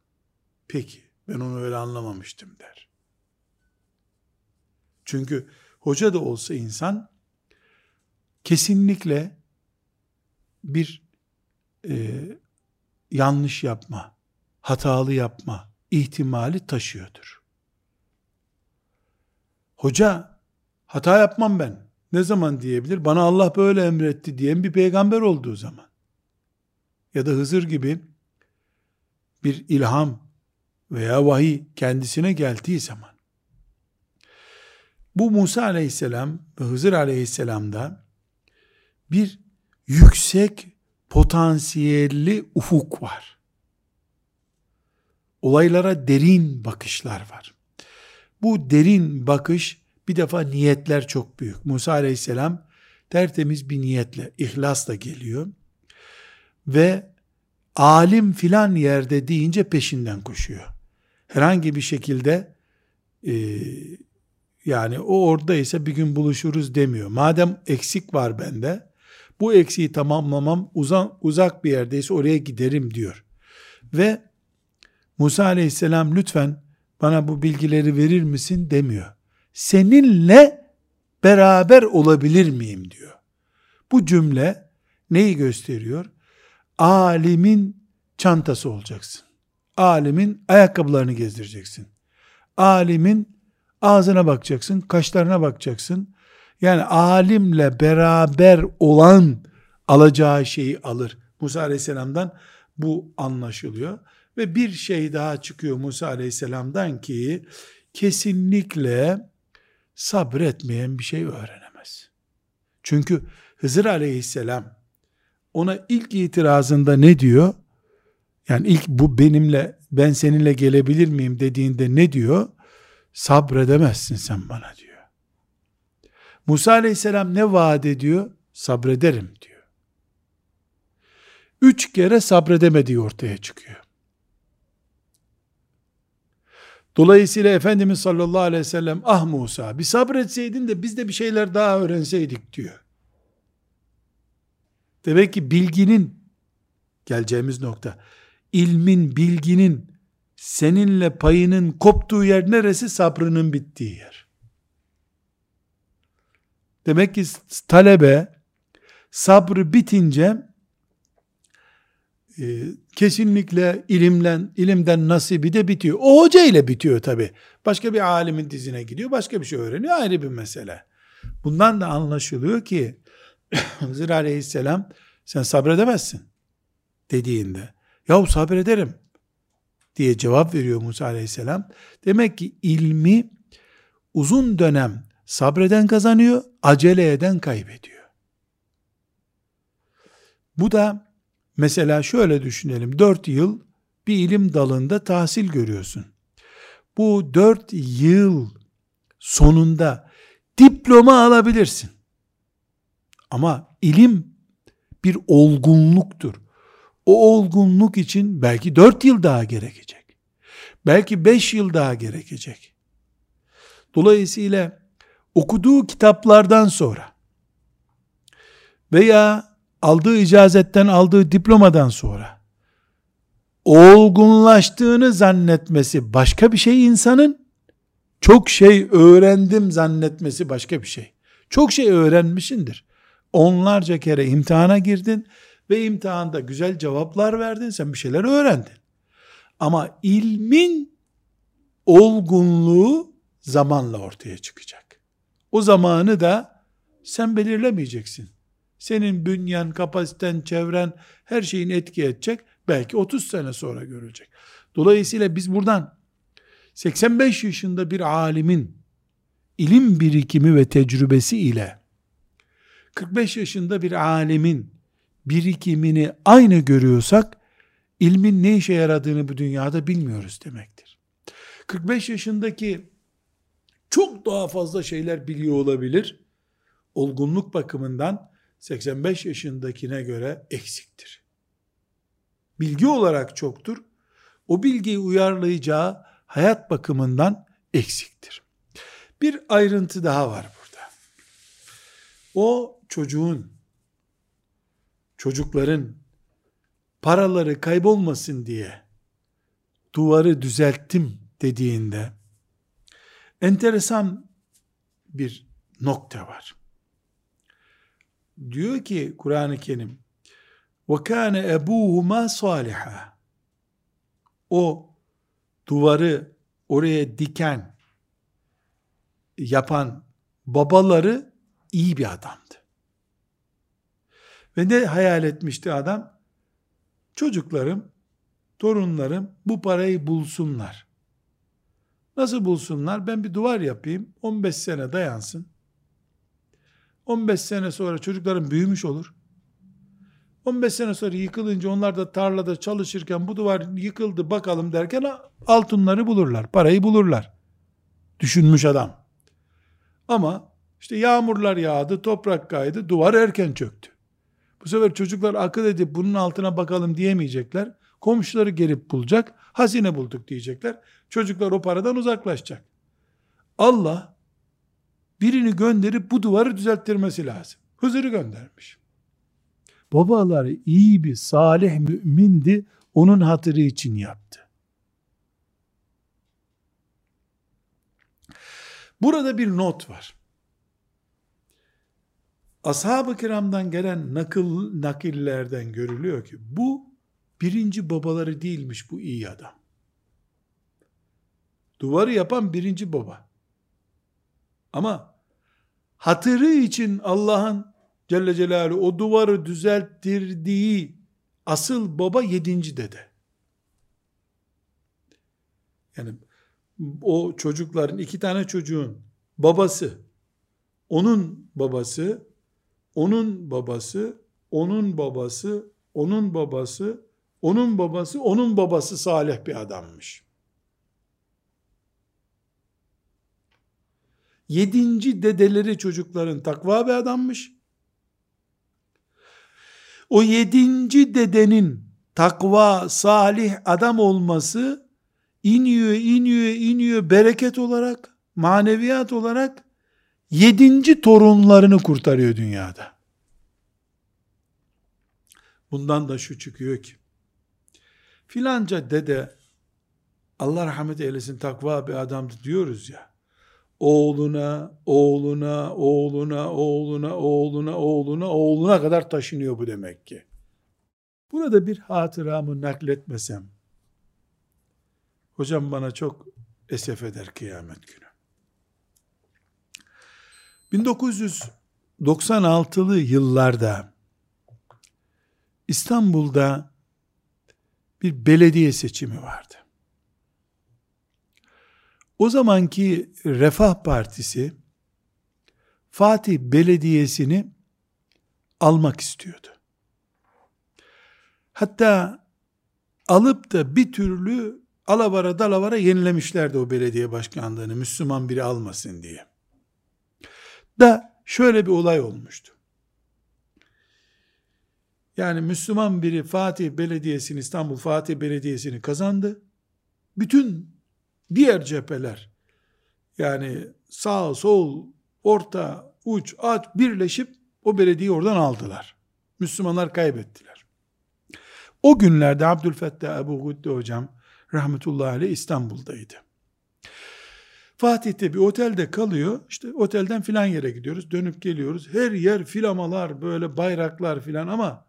S1: Peki ben onu öyle anlamamıştım der. Çünkü hoca da olsa insan kesinlikle bir e, yanlış yapma, hatalı yapma ihtimali taşıyordur. Hoca hata yapmam ben. Ne zaman diyebilir? Bana Allah böyle emretti diyen bir peygamber olduğu zaman. Ya da Hızır gibi bir ilham veya vahiy kendisine geldiği zaman. Bu Musa aleyhisselam ve Hızır aleyhisselamda bir yüksek potansiyelli ufuk var. Olaylara derin bakışlar var. Bu derin bakış bir defa niyetler çok büyük. Musa aleyhisselam tertemiz bir niyetle, ihlasla geliyor. Ve alim filan yerde deyince peşinden koşuyor. Herhangi bir şekilde e, yani o oradaysa bir gün buluşuruz demiyor. Madem eksik var bende, bu eksiği tamamlamam uzak, uzak bir yerdeyse oraya giderim diyor. Ve Musa aleyhisselam lütfen bana bu bilgileri verir misin demiyor. Seninle beraber olabilir miyim diyor. Bu cümle neyi gösteriyor? Alimin çantası olacaksın. Alimin ayakkabılarını gezdireceksin. Alimin ağzına bakacaksın, kaşlarına bakacaksın. Yani alimle beraber olan alacağı şeyi alır. Musa Aleyhisselam'dan bu anlaşılıyor. Ve bir şey daha çıkıyor Musa Aleyhisselam'dan ki kesinlikle sabretmeyen bir şey öğrenemez. Çünkü Hızır Aleyhisselam ona ilk itirazında ne diyor? Yani ilk bu benimle ben seninle gelebilir miyim dediğinde ne diyor? Sabredemezsin sen bana diyor. Musa aleyhisselam ne vaat ediyor? Sabrederim diyor. Üç kere sabredemediği ortaya çıkıyor. Dolayısıyla Efendimiz sallallahu aleyhi ve sellem ah Musa bir sabretseydin de biz de bir şeyler daha öğrenseydik diyor. Demek ki bilginin geleceğimiz nokta ilmin, bilginin seninle payının koptuğu yer neresi? Sabrının bittiği yer. Demek ki talebe sabrı bitince e, kesinlikle ilimden ilimden nasibi de bitiyor. O hoca ile bitiyor tabi. Başka bir alimin dizine gidiyor, başka bir şey öğreniyor ayrı bir mesele. Bundan da anlaşılıyor ki Hızır Aleyhisselam sen sabredemezsin dediğinde yahu sabrederim diye cevap veriyor Musa Aleyhisselam. Demek ki ilmi uzun dönem sabreden kazanıyor, acele eden kaybediyor. Bu da mesela şöyle düşünelim. 4 yıl bir ilim dalında tahsil görüyorsun. Bu 4 yıl sonunda diploma alabilirsin. Ama ilim bir olgunluktur. O olgunluk için belki 4 yıl daha gerekecek. Belki 5 yıl daha gerekecek. Dolayısıyla okuduğu kitaplardan sonra veya aldığı icazetten aldığı diplomadan sonra olgunlaştığını zannetmesi başka bir şey insanın çok şey öğrendim zannetmesi başka bir şey. Çok şey öğrenmişindir. Onlarca kere imtihana girdin ve imtihanda güzel cevaplar verdin. Sen bir şeyler öğrendin. Ama ilmin olgunluğu zamanla ortaya çıkacak. O zamanı da sen belirlemeyeceksin. Senin bünyen, kapasiten, çevren her şeyin etki edecek. Belki 30 sene sonra görecek. Dolayısıyla biz buradan 85 yaşında bir alimin ilim birikimi ve tecrübesi ile 45 yaşında bir alimin birikimini aynı görüyorsak ilmin ne işe yaradığını bu dünyada bilmiyoruz demektir. 45 yaşındaki çok daha fazla şeyler biliyor olabilir. Olgunluk bakımından 85 yaşındakine göre eksiktir. Bilgi olarak çoktur. O bilgiyi uyarlayacağı hayat bakımından eksiktir. Bir ayrıntı daha var burada. O çocuğun, çocukların paraları kaybolmasın diye duvarı düzelttim dediğinde enteresan bir nokta var. Diyor ki Kur'an-ı Kerim وَكَانَ اَبُوهُمَا صَالِحًا O duvarı oraya diken yapan babaları iyi bir adamdı. Ve ne hayal etmişti adam? Çocuklarım, torunlarım bu parayı bulsunlar. Nasıl bulsunlar? Ben bir duvar yapayım, 15 sene dayansın. 15 sene sonra çocuklarım büyümüş olur. 15 sene sonra yıkılınca onlar da tarlada çalışırken bu duvar yıkıldı bakalım derken altınları bulurlar, parayı bulurlar. Düşünmüş adam. Ama işte yağmurlar yağdı, toprak kaydı, duvar erken çöktü. Bu sefer çocuklar akıl edip bunun altına bakalım diyemeyecekler. Komşuları gelip bulacak, hazine bulduk diyecekler. Çocuklar o paradan uzaklaşacak. Allah birini gönderip bu duvarı düzelttirmesi lazım. Hızır'ı göndermiş. Babaları iyi bir salih mümindi, onun hatırı için yaptı. Burada bir not var. Ashab-ı kiramdan gelen nakıl, nakillerden görülüyor ki bu birinci babaları değilmiş bu iyi adam. Duvarı yapan birinci baba. Ama hatırı için Allah'ın Celle Celaluhu o duvarı düzelttirdiği asıl baba yedinci dede. Yani o çocukların iki tane çocuğun babası, onun babası, onun babası, onun babası, onun babası, onun babası, onun babası salih bir adammış. Yedinci dedeleri çocukların takva bir adammış. O yedinci dedenin takva, salih adam olması iniyor, iniyor, iniyor bereket olarak, maneviyat olarak yedinci torunlarını kurtarıyor dünyada. Bundan da şu çıkıyor ki, filanca dede Allah rahmet eylesin takva bir adamdı diyoruz ya oğluna, oğluna, oğluna, oğluna, oğluna, oğluna, oğluna kadar taşınıyor bu demek ki. Burada bir hatıramı nakletmesem, hocam bana çok esef eder kıyamet günü. 1996'lı yıllarda İstanbul'da bir belediye seçimi vardı. O zamanki Refah Partisi Fatih Belediyesi'ni almak istiyordu. Hatta alıp da bir türlü alavara dalavara yenilemişlerdi o belediye başkanlığını Müslüman biri almasın diye. Da şöyle bir olay olmuştu. Yani Müslüman biri Fatih Belediyesi'ni, İstanbul Fatih Belediyesi'ni kazandı. Bütün diğer cepheler, yani sağ, sol, orta, uç, aç birleşip o belediyeyi oradan aldılar. Müslümanlar kaybettiler. O günlerde Abdülfettah Ebu Gudde hocam rahmetullahi aleyh İstanbul'daydı. Fatih'te bir otelde kalıyor. İşte otelden filan yere gidiyoruz. Dönüp geliyoruz. Her yer filamalar, böyle bayraklar filan ama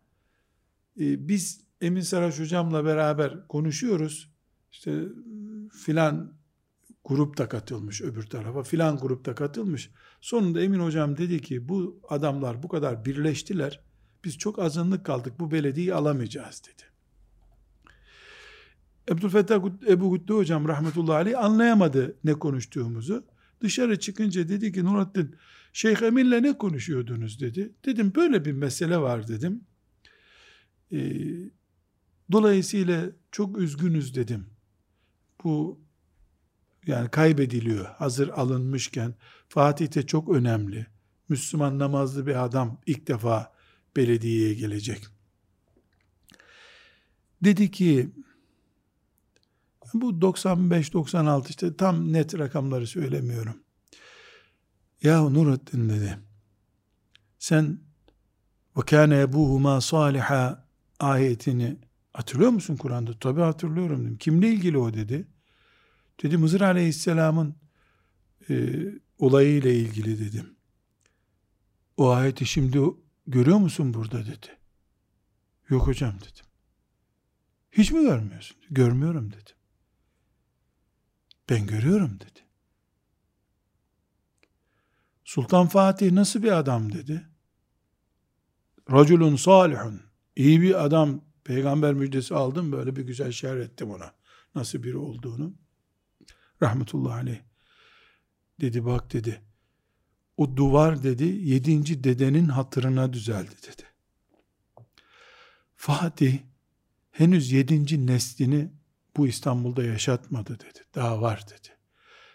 S1: e, biz Emin Saraç hocamla beraber konuşuyoruz. İşte filan grupta katılmış öbür tarafa filan grupta katılmış. Sonunda Emin hocam dedi ki bu adamlar bu kadar birleştiler. Biz çok azınlık kaldık bu belediyeyi alamayacağız dedi. Abdülfettah Ebu Gütte hocam rahmetullahi aleyh anlayamadı ne konuştuğumuzu. Dışarı çıkınca dedi ki Nurattin Şeyh Emin'le ne konuşuyordunuz dedi. Dedim böyle bir mesele var dedim. Ee, dolayısıyla çok üzgünüz dedim. Bu yani kaybediliyor. Hazır alınmışken Fatih'te çok önemli. Müslüman namazlı bir adam ilk defa belediyeye gelecek. Dedi ki bu 95-96 işte tam net rakamları söylemiyorum. Ya Nurettin dedi. Sen ve kâne ebuhuma saliha ayetini hatırlıyor musun Kur'an'da? Tabi hatırlıyorum dedim. Kimle ilgili o dedi. Dedim Hızır Aleyhisselam'ın e, olayıyla ilgili dedim. O ayeti şimdi görüyor musun burada dedi. Yok hocam dedim. Hiç mi görmüyorsun? Görmüyorum dedim. Ben görüyorum dedi. Sultan Fatih nasıl bir adam dedi. Raculun salihun. İyi bir adam. Peygamber müjdesi aldım böyle bir güzel şerh ettim ona. Nasıl biri olduğunu. Rahmetullahi aleyh. Dedi bak dedi. O duvar dedi yedinci dedenin hatırına düzeldi dedi. Fatih henüz yedinci neslini bu İstanbul'da yaşatmadı dedi. Daha var dedi.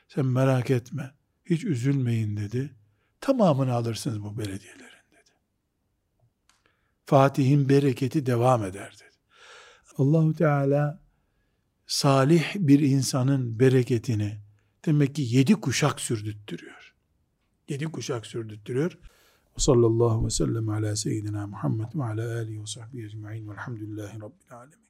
S1: Sen merak etme. Hiç üzülmeyin dedi. Tamamını alırsınız bu belediyelerin dedi. Fatih'in bereketi devam eder dedi. Allahu Teala salih bir insanın bereketini demek ki yedi kuşak sürdürtüyor. Yedi kuşak sürdürtüyor. Sallallahu aleyhi ve sellem ala seyyidina Muhammed ve ala alihi ve sahbihi ecma'in velhamdülillahi rabbil alemin.